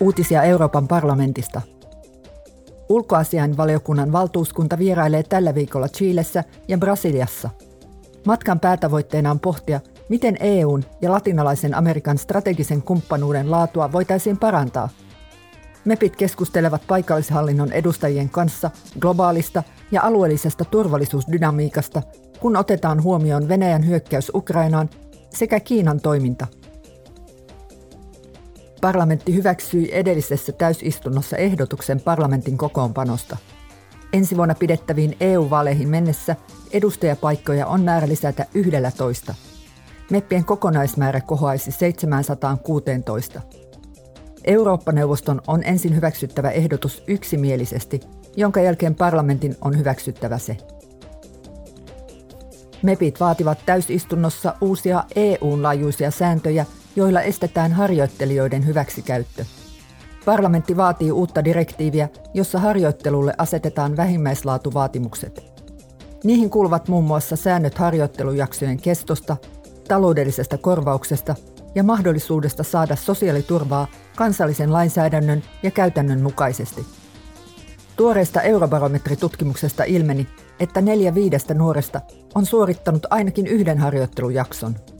Uutisia Euroopan parlamentista. Ulkoasiainvaliokunnan valtuuskunta vierailee tällä viikolla Chiilessä ja Brasiliassa. Matkan päätavoitteena on pohtia, miten EUn ja latinalaisen Amerikan strategisen kumppanuuden laatua voitaisiin parantaa. MEPit keskustelevat paikallishallinnon edustajien kanssa globaalista ja alueellisesta turvallisuusdynamiikasta, kun otetaan huomioon Venäjän hyökkäys Ukrainaan sekä Kiinan toiminta – Parlamentti hyväksyi edellisessä täysistunnossa ehdotuksen parlamentin kokoonpanosta. Ensi vuonna pidettäviin EU-vaaleihin mennessä edustajapaikkoja on määrä lisätä 11. Meppien kokonaismäärä kohoaisi 716. Eurooppa-neuvoston on ensin hyväksyttävä ehdotus yksimielisesti, jonka jälkeen parlamentin on hyväksyttävä se. MEPit vaativat täysistunnossa uusia EU-laajuisia sääntöjä – joilla estetään harjoittelijoiden hyväksikäyttö. Parlamentti vaatii uutta direktiiviä, jossa harjoittelulle asetetaan vähimmäislaatuvaatimukset. Niihin kuuluvat muun muassa säännöt harjoittelujaksojen kestosta, taloudellisesta korvauksesta ja mahdollisuudesta saada sosiaaliturvaa kansallisen lainsäädännön ja käytännön mukaisesti. Tuoreesta eurobarometritutkimuksesta ilmeni, että neljä viidestä nuoresta on suorittanut ainakin yhden harjoittelujakson –